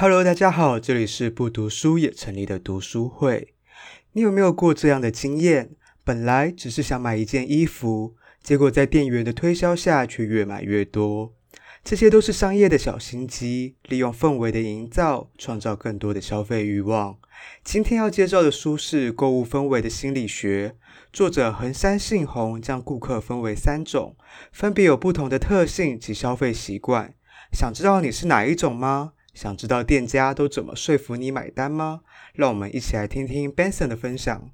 Hello，大家好，这里是不读书也成立的读书会。你有没有过这样的经验？本来只是想买一件衣服，结果在店员的推销下却越买越多。这些都是商业的小心机，利用氛围的营造，创造更多的消费欲望。今天要介绍的书是《购物氛围的心理学》，作者横山信宏将顾客分为三种，分别有不同的特性及消费习惯。想知道你是哪一种吗？想知道店家都怎么说服你买单吗？让我们一起来听听 Benson 的分享。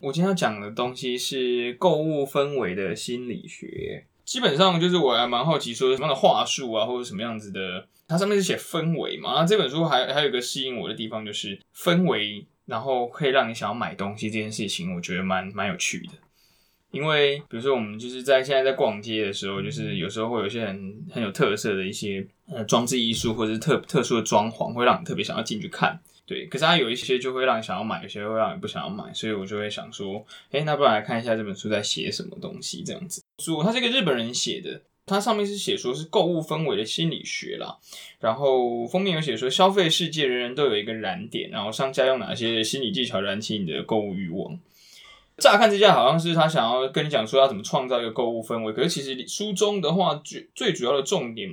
我今天要讲的东西是购物氛围的心理学。基本上就是我还蛮好奇，说什么样的话术啊，或者什么样子的，它上面是写氛围嘛。那这本书还还有一个吸引我的地方，就是氛围。然后可以让你想要买东西这件事情，我觉得蛮蛮有趣的。因为比如说我们就是在现在在逛街的时候，就是有时候会有一些很很有特色的一些呃装置艺术，或者是特特殊的装潢，会让你特别想要进去看。对，可是它有一些就会让你想要买，有些会让你不想要买，所以我就会想说，诶，那不然来看一下这本书在写什么东西这样子。书它是一个日本人写的。它上面是写说是购物氛围的心理学啦，然后封面有写说消费世界人人都有一个燃点，然后商家用哪些心理技巧燃起你的购物欲望。乍看之下好像是他想要跟你讲说要怎么创造一个购物氛围，可是其实书中的话最最主要的重点，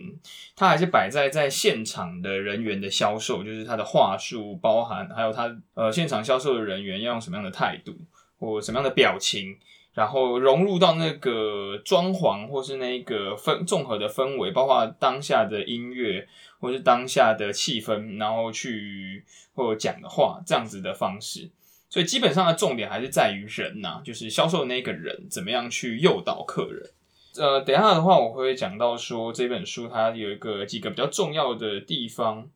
它还是摆在在现场的人员的销售，就是他的话术包含还有他呃现场销售的人员要用什么样的态度或什么样的表情。然后融入到那个装潢，或是那个氛综合的氛围，包括当下的音乐，或是当下的气氛，然后去或讲的话，这样子的方式。所以基本上的重点还是在于人呐、就是销售那个人怎么样去诱导客人。呃，等一下的话我会讲到说这本书它有一个几个比较重要的地方，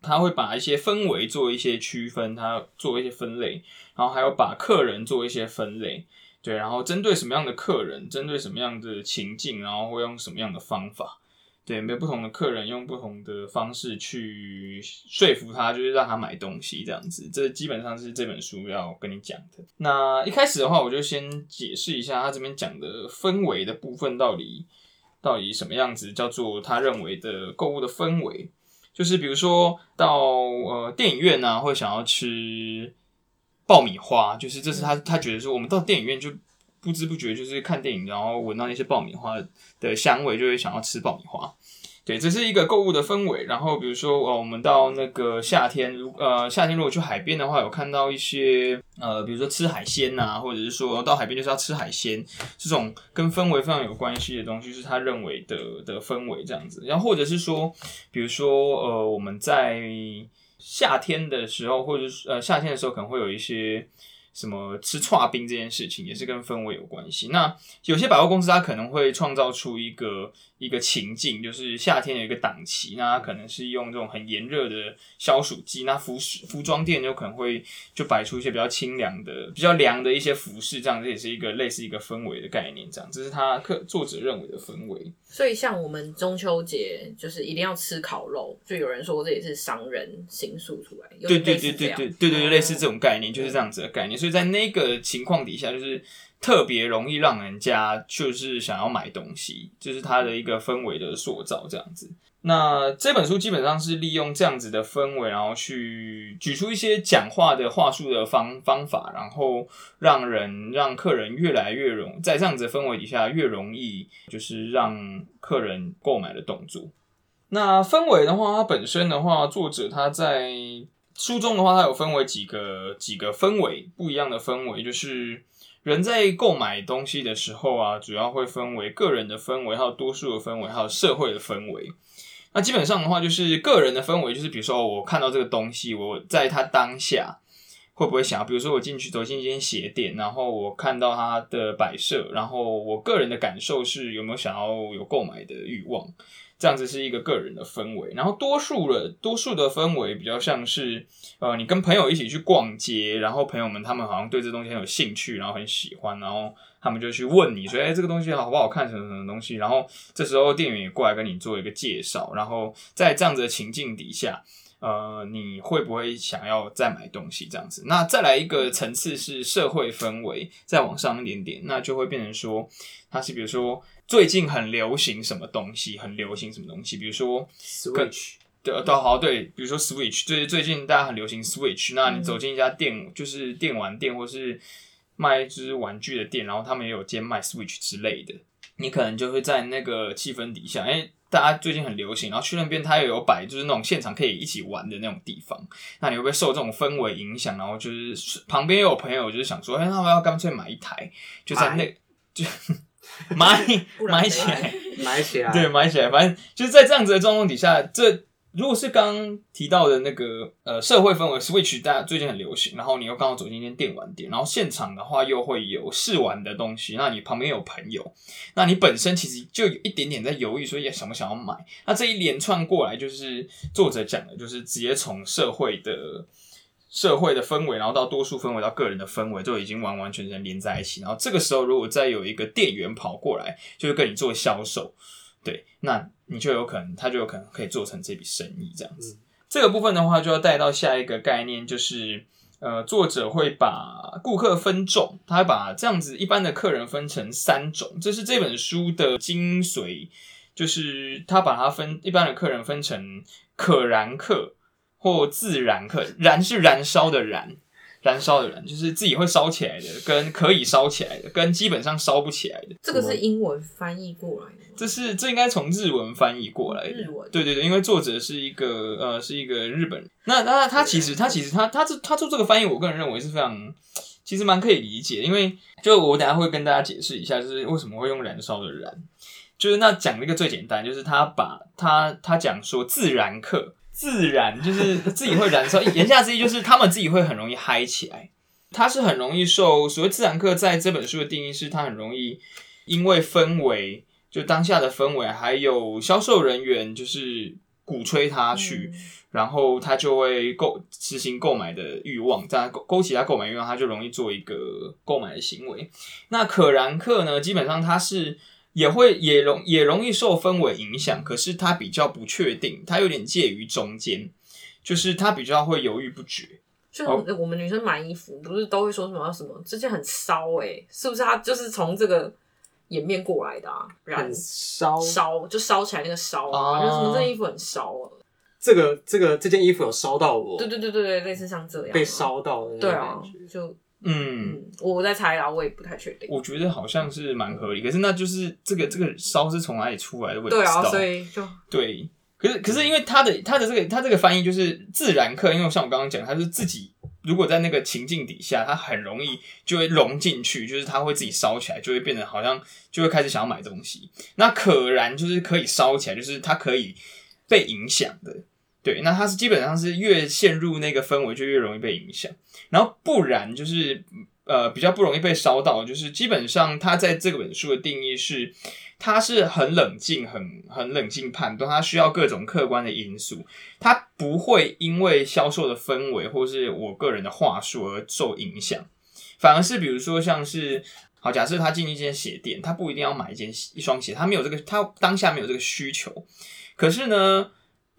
它会把一些氛围做一些区分，它做一些分类，然后还有把客人做一些分类。对，然后针对什么样的客人，针对什么样的情境，然后会用什么样的方法？对，没有不同的客人用不同的方式去说服他，就是让他买东西这样子。这基本上是这本书要跟你讲的。那一开始的话，我就先解释一下他这边讲的氛围的部分到底到底什么样子，叫做他认为的购物的氛围，就是比如说到呃电影院啊，会想要吃。爆米花就是，这是他他觉得说，我们到电影院就不知不觉就是看电影，然后闻到那些爆米花的香味，就会想要吃爆米花。对，这是一个购物的氛围。然后比如说，呃，我们到那个夏天，如呃夏天如果去海边的话，有看到一些呃，比如说吃海鲜呐，或者是说到海边就是要吃海鲜，这种跟氛围非常有关系的东西，是他认为的的氛围这样子。然后或者是说，比如说呃，我们在。夏天的时候，或者是呃夏天的时候，可能会有一些什么吃串冰这件事情，也是跟氛围有关系。那有些百货公司它可能会创造出一个。一个情境就是夏天有一个档期，那它可能是用这种很炎热的消暑剂。那服饰服装店就可能会就摆出一些比较清凉的、比较凉的一些服饰，这样这也是一个类似一个氛围的概念。这样，这是他客作者认为的氛围。所以，像我们中秋节就是一定要吃烤肉，就有人说这也是商人行塑出来。对对对对对对对，类似这种概念，就是这样子的概念。所以在那个情况底下，就是。特别容易让人家就是想要买东西，就是它的一个氛围的塑造这样子。那这本书基本上是利用这样子的氛围，然后去举出一些讲话的话术的方方法，然后让人让客人越来越容在这样子的氛围底下越容易就是让客人购买的动作。那氛围的话，它本身的话，作者他在书中的话，它有分为几个几个氛围不一样的氛围，就是。人在购买东西的时候啊，主要会分为个人的氛围，还有多数的氛围，还有社会的氛围。那基本上的话，就是个人的氛围，就是比如说我看到这个东西，我在它当下会不会想要，比如说我进去走进一间鞋店，然后我看到它的摆设，然后我个人的感受是有没有想要有购买的欲望。这样子是一个个人的氛围，然后多数的多数的氛围比较像是，呃，你跟朋友一起去逛街，然后朋友们他们好像对这东西很有兴趣，然后很喜欢，然后他们就去问你说，哎，这个东西好不好看，什么什么东西，然后这时候店员也过来跟你做一个介绍，然后在这样子的情境底下，呃，你会不会想要再买东西这样子？那再来一个层次是社会氛围，再往上一点点，那就会变成说，它是比如说最近很流行什么东西，很流行什么东西，比如说 Switch，对，都好对，比如说 Switch，最最近大家很流行 Switch，那你走进一家店，嗯、就是电玩店或是卖一只玩具的店，然后他们也有兼卖 Switch 之类的，你可能就会在那个气氛底下，哎。大家最近很流行，然后去那边他也有摆，就是那种现场可以一起玩的那种地方。那你会不会受这种氛围影响？然后就是旁边有朋友就是想说，哎，那我要干脆买一台，就在那就 买买起来，买起来，对，买起来。反正就是在这样子的状况底下，这。如果是刚刚提到的那个呃社会氛围，Switch 大家最近很流行，然后你又刚好走进一间电玩店，然后现场的话又会有试玩的东西，那你旁边有朋友，那你本身其实就有一点点在犹豫，说也想不想要买？那这一连串过来，就是作者讲的，就是直接从社会的社会的氛围，然后到多数氛围，到个人的氛围，就已经完完全全连在一起。然后这个时候，如果再有一个店员跑过来，就是跟你做销售。对，那你就有可能，他就有可能可以做成这笔生意这样子。嗯、这个部分的话，就要带到下一个概念，就是呃，作者会把顾客分众，他会把这样子一般的客人分成三种，这是这本书的精髓，就是他把它分一般的客人分成可燃客或自燃客，燃是燃烧的燃。燃烧的燃就是自己会烧起来的，跟可以烧起来的，跟基本上烧不起来的。这个是英文翻译过来的。这是这应该从日文翻译过来的。日文。对对对，因为作者是一个呃是一个日本人。那那他其实他其实他他这他做这个翻译，我个人认为是非常其实蛮可以理解，因为就我等下会跟大家解释一下，就是为什么会用燃烧的燃。就是那讲一个最简单，就是他把他他讲说自然客。自燃就是自己会燃烧，言下之意就是他们自己会很容易嗨起来。他是很容易受所谓自然客，在这本书的定义是，他很容易因为氛围，就当下的氛围，还有销售人员就是鼓吹他去，嗯、然后他就会购实行购买的欲望，在勾勾起他购买欲望，他就容易做一个购买的行为。那可燃客呢，基本上他是。也会也容也容易受氛围影响，可是它比较不确定，它有点介于中间，就是它比较会犹豫不决。就我们女生买衣服，不是都会说什么什么这件很烧哎、欸，是不是？它就是从这个演变过来的啊，很烧烧就烧起来那个烧啊，就、啊、什么这件衣服很烧啊。这个这个这件衣服有烧到我，对对对对对，类似像这样被烧到的那种感觉，对啊，就。嗯，我在猜啦，我也不太确定。我觉得好像是蛮合理，可是那就是这个这个烧是从哪里出来的？我也不知道。对啊，所以就对。可是可是因为他的他的这个他这个翻译就是自然课，因为像我刚刚讲，他是自己如果在那个情境底下，他很容易就会融进去，就是他会自己烧起来，就会变得好像就会开始想要买东西。那可燃就是可以烧起来，就是它可以被影响的。对，那他是基本上是越陷入那个氛围，就越容易被影响。然后不然就是呃比较不容易被烧到，就是基本上他在这本书的定义是，他是很冷静、很很冷静判断，他需要各种客观的因素，他不会因为销售的氛围或是我个人的话术而受影响，反而是比如说像是好，假设他进一间鞋店，他不一定要买一件一双鞋，他没有这个，他当下没有这个需求，可是呢。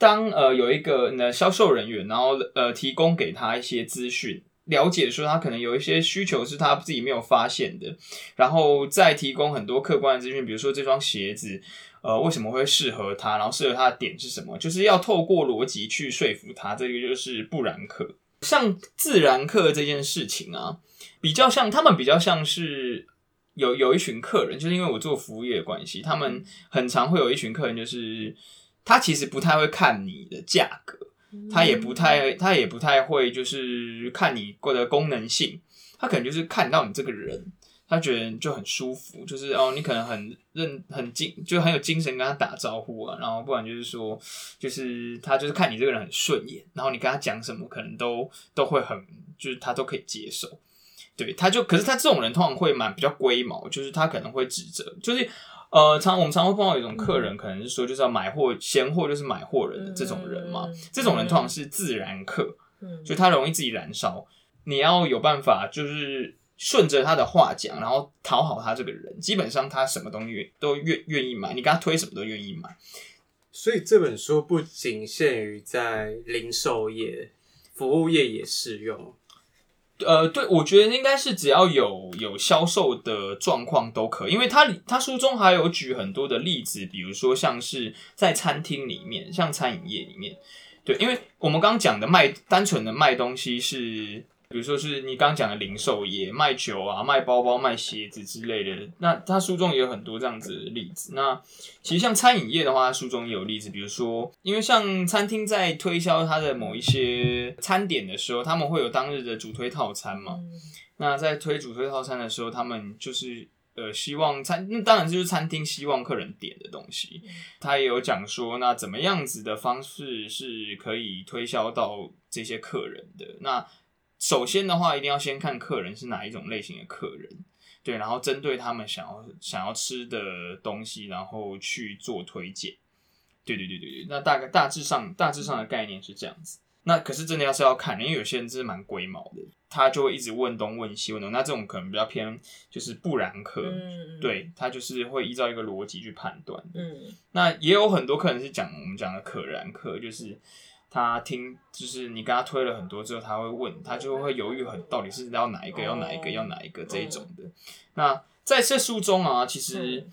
当呃有一个呢销售人员，然后呃提供给他一些资讯，了解说他可能有一些需求是他自己没有发现的，然后再提供很多客观的资讯，比如说这双鞋子呃为什么会适合他，然后适合他的点是什么，就是要透过逻辑去说服他，这个就是不然客。像自然客这件事情啊，比较像他们比较像是有有一群客人，就是因为我做服务业的关系，他们很常会有一群客人就是。他其实不太会看你的价格，他也不太，他也不太会就是看你过的功能性，他可能就是看到你这个人，他觉得就很舒服，就是哦，你可能很认很精，就很有精神跟他打招呼啊，然后不然就是说，就是他就是看你这个人很顺眼，然后你跟他讲什么可能都都会很，就是他都可以接受，对，他就可是他这种人通常会蛮比较龟毛，就是他可能会指责，就是。呃，常我们常会碰到一种客人，可能是说就是要买货，嫌货就是买货人的这种人嘛。嗯、这种人通常是自然客，嗯，就他容易自己燃烧。你要有办法，就是顺着他的话讲，然后讨好他这个人。基本上他什么东西都愿愿意买，你给他推什么都愿意买。所以这本书不仅限于在零售业，服务业也适用。呃，对，我觉得应该是只要有有销售的状况都可，因为他他书中还有举很多的例子，比如说像是在餐厅里面，像餐饮业里面，对，因为我们刚刚讲的卖单纯的卖东西是。比如说是你刚刚讲的零售业，卖酒啊、卖包包、卖鞋子之类的，那他书中也有很多这样子的例子。那其实像餐饮业的话，他书中也有例子，比如说，因为像餐厅在推销它的某一些餐点的时候，他们会有当日的主推套餐嘛。那在推主推套餐的时候，他们就是呃希望餐，那当然就是餐厅希望客人点的东西。他也有讲说，那怎么样子的方式是可以推销到这些客人的那。首先的话，一定要先看客人是哪一种类型的客人，对，然后针对他们想要想要吃的东西，然后去做推荐。对对对对对，那大概大致上大致上的概念是这样子。那可是真的要是要看，因为有些人真是蛮龟毛的，他就会一直问东问西问东。那这种可能比较偏就是不然客，嗯、对他就是会依照一个逻辑去判断。嗯，那也有很多客人是讲我们讲的可然客，就是。他听，就是你跟他推了很多之后，他会问，他就会犹豫很，到底是要哪一个，要哪一个，要哪一个这一种的。那在这书中啊，其实，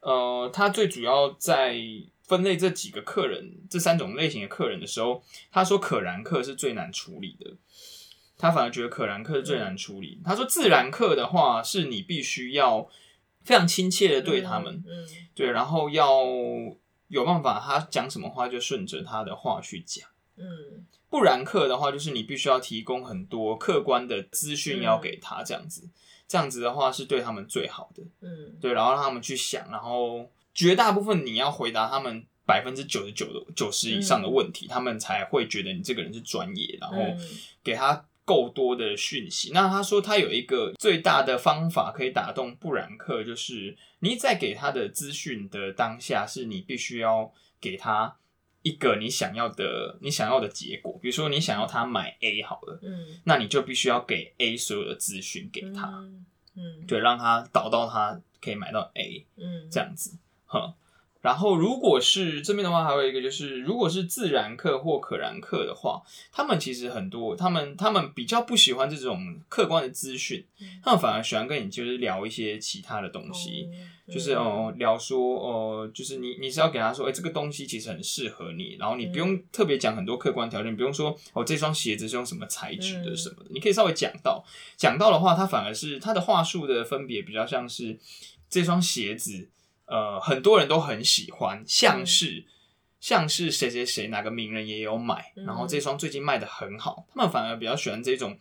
呃，他最主要在分类这几个客人，这三种类型的客人的时候，他说可燃客是最难处理的，他反而觉得可燃客是最难处理。他说自然客的话，是你必须要非常亲切的对他们，对，然后要有办法，他讲什么话就顺着他的话去讲。嗯，不然课的话，就是你必须要提供很多客观的资讯要给他，这样子，嗯、这样子的话是对他们最好的。嗯，对，然后让他们去想，然后绝大部分你要回答他们百分之九十九的九十以上的问题，嗯、他们才会觉得你这个人是专业，然后给他够多的讯息。那他说他有一个最大的方法可以打动不然克，就是你在给他的资讯的当下，是你必须要给他。一个你想要的，你想要的结果，比如说你想要他买 A 好了，嗯，那你就必须要给 A 所有的资讯给他，嗯，嗯，对，让他导到他可以买到 A，嗯，这样子，哼。然后，如果是这边的话，还有一个就是，如果是自然客或可燃客的话，他们其实很多，他们他们比较不喜欢这种客观的资讯，他们反而喜欢跟你就是聊一些其他的东西，就是哦聊说哦，就是你你是要给他说，哎，这个东西其实很适合你，然后你不用特别讲很多客观条件，你不用说哦这双鞋子是用什么材质的什么的，你可以稍微讲到，讲到的话，他反而是他的话术的分别比较像是这双鞋子。呃，很多人都很喜欢，像是、嗯、像是谁谁谁哪个名人也有买，嗯、然后这双最近卖的很好，他们反而比较喜欢这种，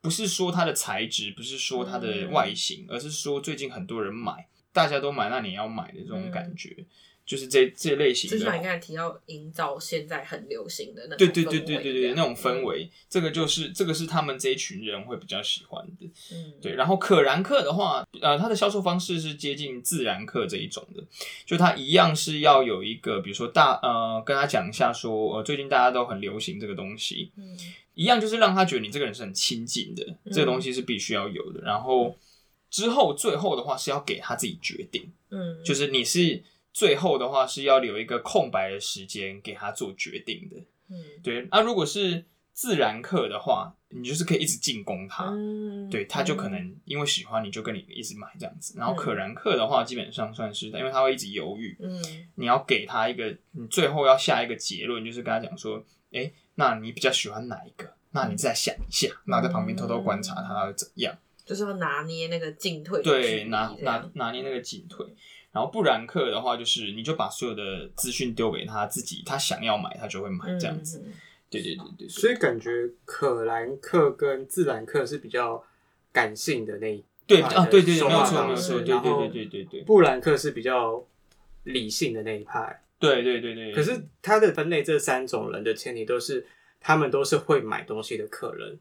不是说它的材质，不是说它的外形，嗯、而是说最近很多人买，大家都买，那你要买的这种感觉。嗯就是这这类型的，就像你刚才提到营造现在很流行的那种对对对对对对那种氛围，嗯、这个就是这个是他们这一群人会比较喜欢的，嗯，对。然后可燃客的话，呃，它的销售方式是接近自然客这一种的，就它一样是要有一个，比如说大呃，跟他讲一下说，呃，最近大家都很流行这个东西，嗯，一样就是让他觉得你这个人是很亲近的，嗯、这个东西是必须要有的。然后之后最后的话是要给他自己决定，嗯，就是你是。最后的话是要留一个空白的时间给他做决定的，嗯，对。那、啊、如果是自然课的话，你就是可以一直进攻他，嗯，对，他就可能因为喜欢你就跟你一直买这样子。然后可燃课的话，基本上算是，因为他会一直犹豫，嗯，你要给他一个，你最后要下一个结论，就是跟他讲说，哎、欸，那你比较喜欢哪一个？那你再想一下，然后在旁边偷偷观察他，他会怎样？就是要拿捏那个进退，对，拿拿拿捏那个进退。然后布兰克的话，就是你就把所有的资讯丢给他自己，他想要买他就会买这样子。嗯、对对对对，所以感觉可兰克跟自然克是比较感性的那一对啊，对对对，没有错没有错，对对对对对对。布兰克是比较理性的那一派。对对对对。可是他的分类这三种人的前提都是他们都是会买东西的客人，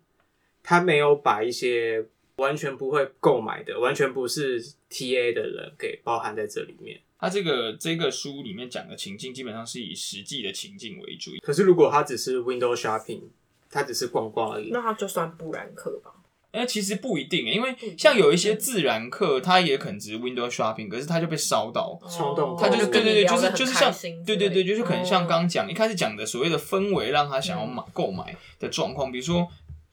他没有把一些。完全不会购买的，完全不是 TA 的人给包含在这里面。他这个这个书里面讲的情境，基本上是以实际的情境为主。可是如果他只是 window shopping，他只是逛逛而已，那他就算不然客吧？哎，其实不一定，因为像有一些自然课，它也可能只是 window shopping，可是它就被烧到，冲动，它就是对对对，就是就是像对对对，对就是可能像刚讲一开始讲的所谓的氛围，让他想要买购买的状况，比如说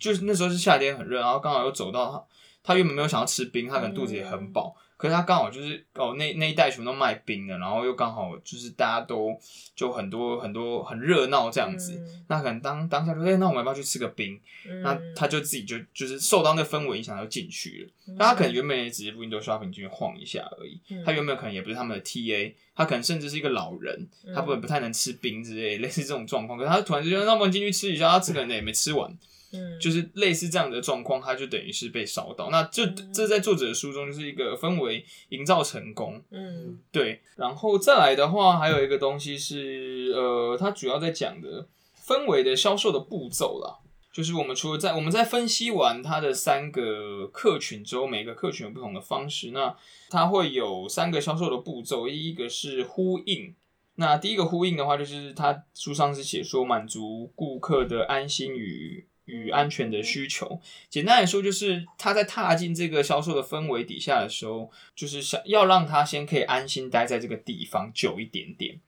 就是那时候是夏天很热，然后刚好又走到他，他原本没有想要吃冰，他可能肚子也很饱。可是他刚好就是哦，那那一带全部都卖冰的，然后又刚好就是大家都就很多很多很热闹这样子，嗯、那可能当当下就说，哎，那我们要不要去吃个冰？嗯、那他就自己就就是受到那氛围影响，就进去了。嗯、那他可能原本也只是 window shopping 进去晃一下而已，嗯、他原本可能也不是他们的 TA，他可能甚至是一个老人，他不不太能吃冰之类类似这种状况。可是他突然之间让我们进去吃一下，他吃可能也没吃完。嗯，就是类似这样的状况，它就等于是被烧到。那这这在作者的书中就是一个氛围营造成功。嗯，对。然后再来的话，还有一个东西是，呃，它主要在讲的氛围的销售的步骤啦。就是我们除了在我们在分析完它的三个客群之后，每个客群有不同的方式。那它会有三个销售的步骤，一个是呼应。那第一个呼应的话，就是他书上是写说满足顾客的安心与。与安全的需求，简单来说，就是他在踏进这个销售的氛围底下的时候，就是想要让他先可以安心待在这个地方久一点点。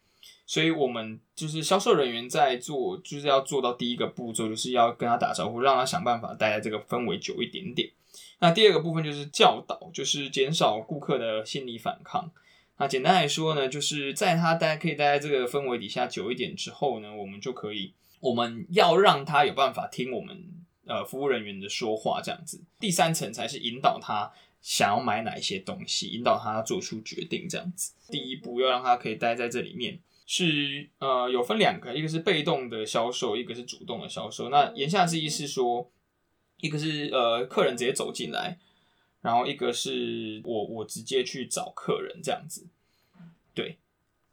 所以，我们就是销售人员在做，就是要做到第一个步骤，就是要跟他打招呼，让他想办法待在这个氛围久一点点。那第二个部分就是教导，就是减少顾客的心理反抗。那简单来说呢，就是在他待可以待在这个氛围底下久一点之后呢，我们就可以。我们要让他有办法听我们呃服务人员的说话，这样子。第三层才是引导他想要买哪一些东西，引导他做出决定，这样子。第一步要让他可以待在这里面，是呃有分两个，一个是被动的销售，一个是主动的销售。那言下之意是说，一个是呃客人直接走进来，然后一个是我我直接去找客人这样子，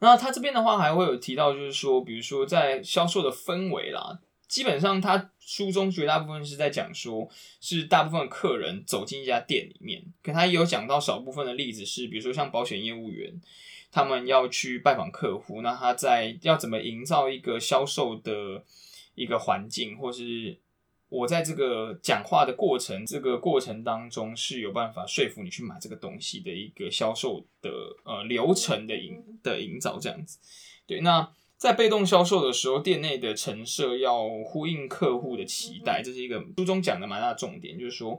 那他这边的话还会有提到，就是说，比如说在销售的氛围啦，基本上他书中绝大部分是在讲说，是大部分客人走进一家店里面，可他也有讲到少部分的例子是，比如说像保险业务员，他们要去拜访客户，那他在要怎么营造一个销售的一个环境，或是。我在这个讲话的过程，这个过程当中是有办法说服你去买这个东西的一个销售的呃流程的营的营造这样子。对，那在被动销售的时候，店内的陈设要呼应客户的期待，这是一个书中讲的蛮大的重点，就是说，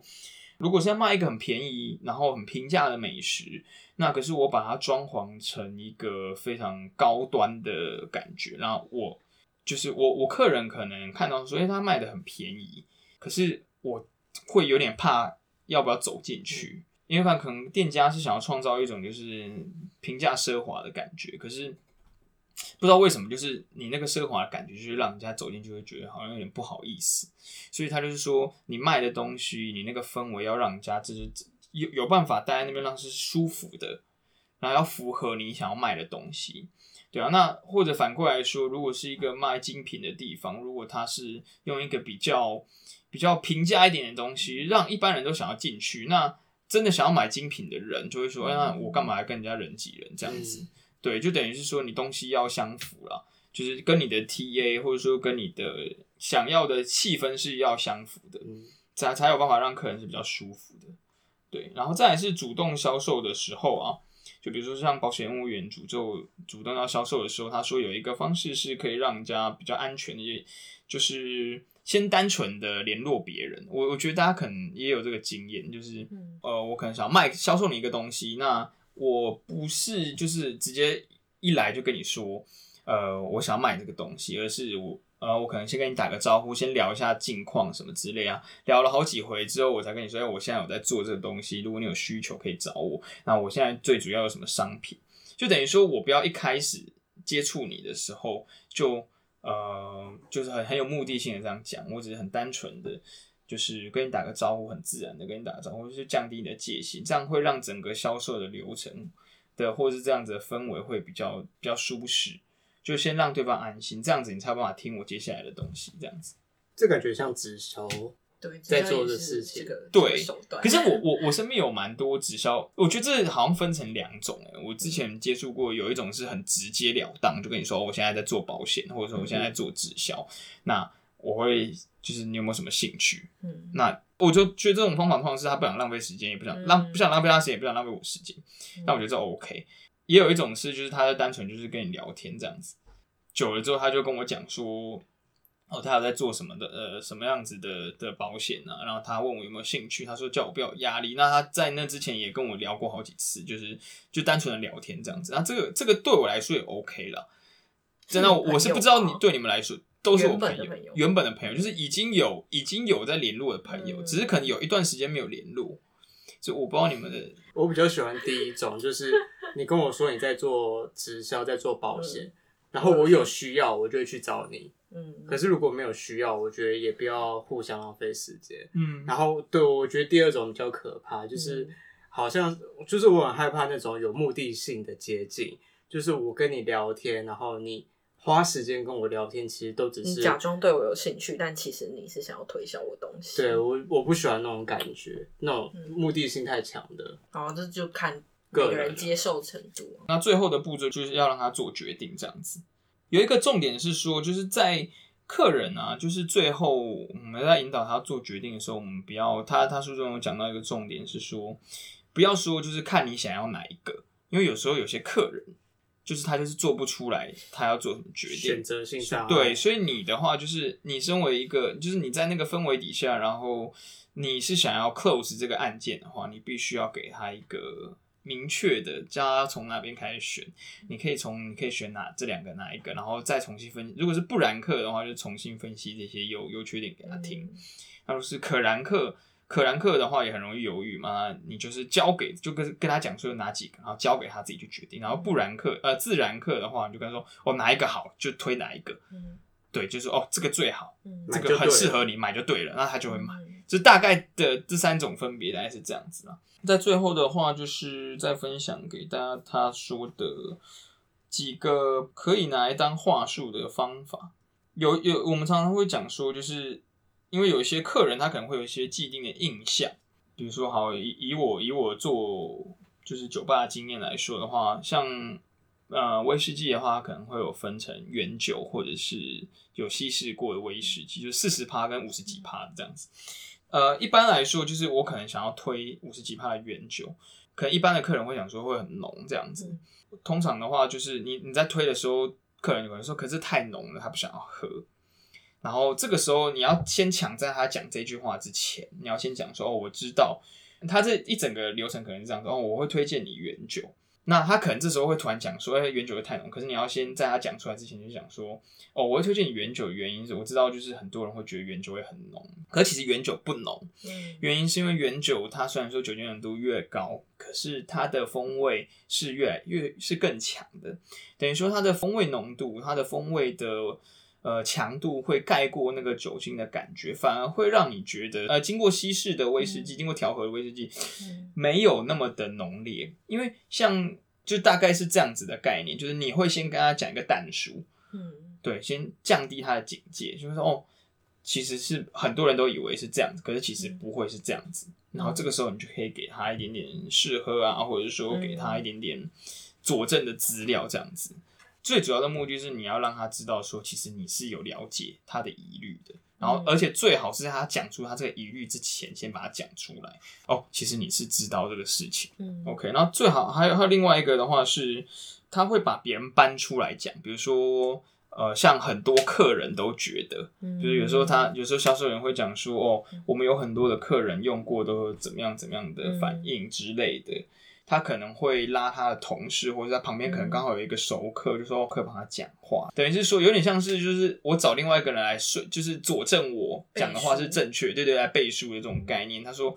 如果是要卖一个很便宜然后很平价的美食，那可是我把它装潢成一个非常高端的感觉，然后我。就是我，我客人可能看到说，哎，他卖的很便宜，可是我会有点怕要不要走进去，因为他可能店家是想要创造一种就是平价奢华的感觉，可是不知道为什么，就是你那个奢华的感觉，就是让人家走进去会觉得好像有点不好意思，所以他就是说，你卖的东西，你那个氛围要让人家就是有有办法待在那边让是舒服的，然后要符合你想要卖的东西。对啊，那或者反过来说，如果是一个卖精品的地方，如果它是用一个比较比较平价一点的东西，让一般人都想要进去，那真的想要买精品的人就会说：“哎，那我干嘛要跟人家人挤人这样子？”对，就等于是说你东西要相符了，就是跟你的 TA 或者说跟你的想要的气氛是要相符的，才才有办法让客人是比较舒服的。对，然后再来是主动销售的时候啊。就比如说像保险业务员主就主动要销售的时候，他说有一个方式是可以让人家比较安全的，也就是先单纯的联络别人。我我觉得大家可能也有这个经验，就是呃，我可能想卖销售你一个东西，那我不是就是直接一来就跟你说，呃，我想要卖这个东西，而是我。呃，我可能先跟你打个招呼，先聊一下近况什么之类啊，聊了好几回之后，我才跟你说，哎，我现在有在做这个东西，如果你有需求可以找我。那我现在最主要有什么商品？就等于说我不要一开始接触你的时候就呃，就是很很有目的性的这样讲，我只是很单纯的，就是跟你打个招呼，很自然的跟你打个招呼，就是降低你的戒心，这样会让整个销售的流程的或是这样子的氛围会比较比较舒适。就先让对方安心，这样子你才有办法听我接下来的东西。这样子，这感觉像直销对在做的事情。对，可是我我我身边有蛮多直销，我觉得这好像分成两种诶。我之前接触过，有一种是很直截了当，就跟你说我现在在做保险，或者说我现在在做直销。嗯、那我会就是你有没有什么兴趣？嗯，那我就觉得这种方法通常是他不想浪费时间，也不想浪不想浪费他时间，也不想浪费我时间。那我觉得这 OK。也有一种是，就是他在单纯就是跟你聊天这样子，久了之后他就跟我讲说。哦，他有在做什么的？呃，什么样子的的保险呢、啊？然后他问我有没有兴趣，他说叫我不要有压力。那他在那之前也跟我聊过好几次，就是就单纯的聊天这样子。那这个这个对我来说也 OK 了。真的，我是不知道你对你们来说都是我朋友，原本的朋友就是已经有已经有在联络的朋友，只是可能有一段时间没有联络。就我不知道你们的，我比较喜欢第一种，就是你跟我说你在做直销，在做保险，然后我有需要，我就会去找你。嗯，可是如果没有需要，我觉得也不要互相浪费时间。嗯，然后对，我觉得第二种比较可怕，就是好像就是我很害怕那种有目的性的接近，就是我跟你聊天，然后你花时间跟我聊天，其实都只是假装对我有兴趣，但其实你是想要推销我东西。对，我我不喜欢那种感觉，那种目的性太强的。好，这就看个人接受程度。那最后的步骤就是要让他做决定，这样子。有一个重点是说，就是在客人啊，就是最后我们在引导他做决定的时候，我们不要他他书中有讲到一个重点是说，不要说就是看你想要哪一个，因为有时候有些客人就是他就是做不出来他要做什么决定，选择性上对，所以你的话就是你身为一个就是你在那个氛围底下，然后你是想要 close 这个案件的话，你必须要给他一个。明确的叫他从哪边开始选，你可以从你可以选哪这两个哪一个，然后再重新分析。如果是不然客的话，就重新分析这些优优缺点给他听。那如果是可然客，可然客的话也很容易犹豫嘛，你就是交给就跟跟他讲说有哪几个，然后交给他自己去决定。然后不然客呃自然客的话，你就跟他说哦哪一个好就推哪一个，对，就是哦这个最好，这个很适合你买就对了，那他就会买。就大概的这三种分别大概是这样子啦。在最后的话，就是再分享给大家他说的几个可以拿来当话术的方法。有有，我们常常会讲说，就是因为有一些客人他可能会有一些既定的印象，比如说，好以以我以我做就是酒吧的经验来说的话，像呃威士忌的话，可能会有分成原酒或者是有稀释过的威士忌，就四十趴跟五十几趴这样子。呃，一般来说，就是我可能想要推五十几趴的原酒，可能一般的客人会想说会很浓这样子。通常的话，就是你你在推的时候，客人有人说可是太浓了，他不想要喝。然后这个时候，你要先抢在他讲这句话之前，你要先讲说哦，我知道他这一整个流程可能是这样子哦，我会推荐你原酒。那他可能这时候会突然讲说，哎、欸，原酒会太浓。可是你要先在他讲出来之前就讲说，哦，我会推荐你原酒的原因是，我知道就是很多人会觉得原酒会很浓，可其实原酒不浓。原因是因为原酒它虽然说酒精浓度越高，可是它的风味是越来越是更强的，等于说它的风味浓度，它的风味的。呃，强度会盖过那个酒精的感觉，反而会让你觉得，呃，经过稀释的威士忌，嗯、经过调和的威士忌，嗯、没有那么的浓烈。因为像就大概是这样子的概念，就是你会先跟他讲一个淡熟，嗯，对，先降低他的警戒，就是说，哦，其实是很多人都以为是这样子，可是其实不会是这样子。嗯、然后这个时候你就可以给他一点点试喝啊，或者是说给他一点点佐证的资料，这样子。最主要的目的是你要让他知道说，其实你是有了解他的疑虑的，然后而且最好是在他讲出他这个疑虑之前，先把它讲出来。哦，其实你是知道这个事情。嗯，OK，然后最好还有还有另外一个的话是，他会把别人搬出来讲，比如说呃，像很多客人都觉得，就是有时候他有时候销售员会讲说，哦，我们有很多的客人用过都怎么样怎么样的反应之类的。他可能会拉他的同事，或者在旁边可能刚好有一个熟客，嗯、就说可以帮他讲话，等于是说有点像是就是我找另外一个人来说，就是佐证我讲的话是正确，对对，来背书的这种概念。他说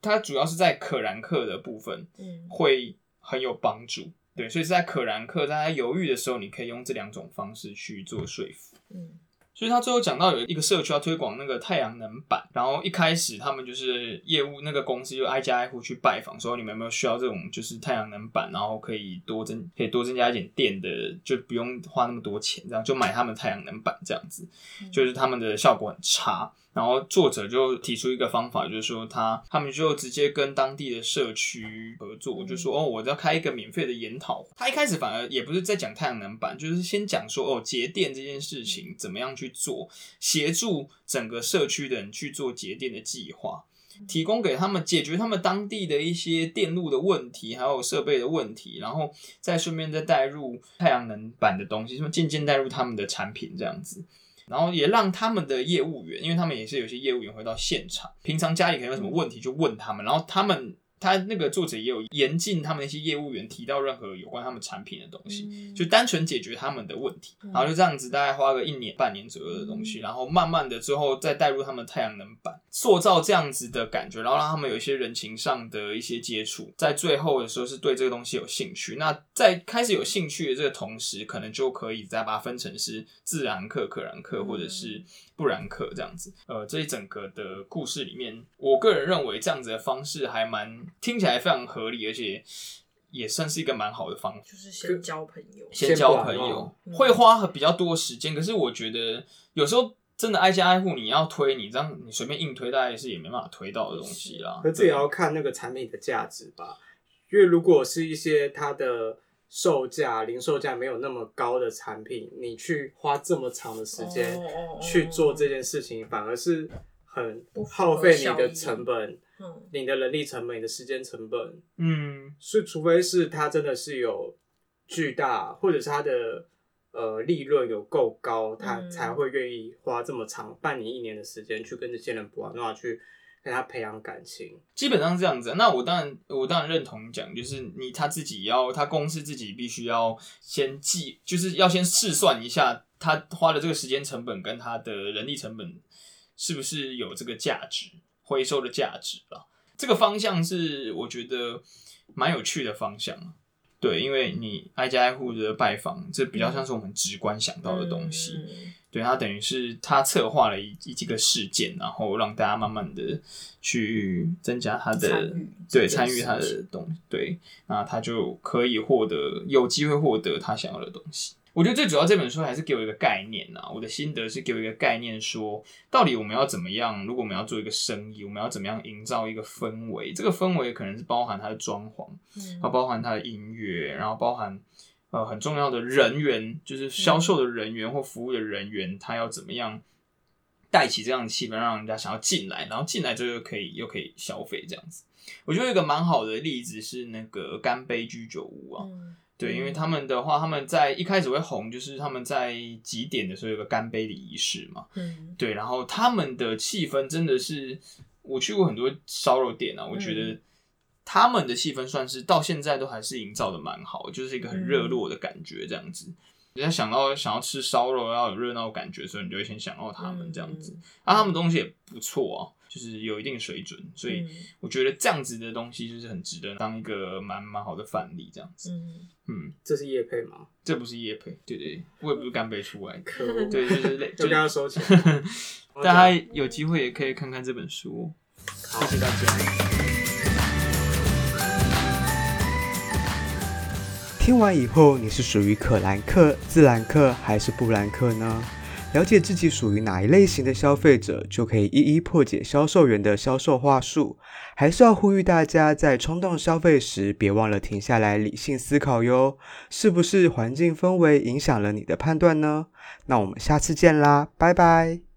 他主要是在可燃客的部分，嗯。会很有帮助，对，所以是在可燃客在他犹豫的时候，你可以用这两种方式去做说服，嗯。所以他最后讲到有一个社区要推广那个太阳能板，然后一开始他们就是业务那个公司就挨家挨户去拜访，说你们有没有需要这种就是太阳能板，然后可以多增可以多增加一点电的，就不用花那么多钱，这样就买他们太阳能板这样子，就是他们的效果很差。然后作者就提出一个方法，就是说他他们就直接跟当地的社区合作，就说哦，我要开一个免费的研讨。他一开始反而也不是在讲太阳能板，就是先讲说哦，节电这件事情怎么样去做，协助整个社区的人去做节电的计划。提供给他们解决他们当地的一些电路的问题，还有设备的问题，然后再顺便再带入太阳能板的东西，什么渐渐带入他们的产品这样子，然后也让他们的业务员，因为他们也是有些业务员会到现场，平常家里可能有什么问题就问他们，然后他们。他那个作者也有严禁他们那些业务员提到任何有关他们产品的东西，嗯、就单纯解决他们的问题，然后就这样子大概花个一年半年左右的东西，嗯、然后慢慢的之后再带入他们太阳能板，塑造这样子的感觉，然后让他们有一些人情上的一些接触，在最后的时候是对这个东西有兴趣。那在开始有兴趣的这个同时，可能就可以再把它分成是自然课、可燃课或者是不燃课这样子。呃，这一整个的故事里面，我个人认为这样子的方式还蛮。听起来非常合理，而且也算是一个蛮好的方法，就是先交朋友，先交朋友会花比较多时间，可是我觉得有时候真的挨家挨户，你要推，你这样你随便硬推，大概是也没办法推到的东西啦。可这也要看那个产品的价值吧，因为如果是一些它的售价、零售价没有那么高的产品，你去花这么长的时间去做这件事情，反而是很耗费你的成本。嗯，你的人力成本、你的时间成本，嗯，所以除非是他真的是有巨大，或者是他的呃利润有够高，他才会愿意花这么长半年、一年的时间去跟这些人玩，然后去跟他培养感情。基本上是这样子。那我当然，我当然认同讲，就是你他自己要，他公司自己必须要先计，就是要先试算一下，他花的这个时间成本跟他的人力成本是不是有这个价值。回收的价值吧，这个方向是我觉得蛮有趣的方向。对，因为你挨家挨户的拜访，这比较像是我们直观想到的东西。嗯、对，他等于是他策划了一几个事件，然后让大家慢慢的去增加他的对参与他的东西，对，那他就可以获得有机会获得他想要的东西。我觉得最主要这本书还是给我一个概念呐，我的心得是给我一个概念，说到底我们要怎么样？如果我们要做一个生意，我们要怎么样营造一个氛围？这个氛围可能是包含它的装潢，然后包含它的音乐，然后包含呃很重要的人员，就是销售的人员或服务的人员，他要怎么样带起这样的气氛，让人家想要进来，然后进来之后又可以又可以消费这样子。我觉得有一个蛮好的例子是那个干杯居酒屋啊。对，因为他们的话，他们在一开始会红，就是他们在几点的时候有个干杯的仪式嘛。嗯，对，然后他们的气氛真的是，我去过很多烧肉店啊，我觉得他们的气氛算是到现在都还是营造的蛮好，就是一个很热络的感觉这样子。人家想到想要吃烧肉要有热闹感觉，所以你就会先想到他们这样子。啊，他们东西也不错啊。就是有一定水准，所以我觉得这样子的东西就是很值得当一个蛮蛮好的范例，这样子。嗯，嗯，这是叶配吗？这不是叶配，对对，我也不是干杯出来，可恶，对，就是累，就跟他收钱。大家有机会也可以看看这本书，好，谢谢大家。听完以后，你是属于可兰克、自然克还是布兰克呢？了解自己属于哪一类型的消费者，就可以一一破解销售员的销售话术。还是要呼吁大家，在冲动消费时，别忘了停下来理性思考哟。是不是环境氛围影响了你的判断呢？那我们下次见啦，拜拜。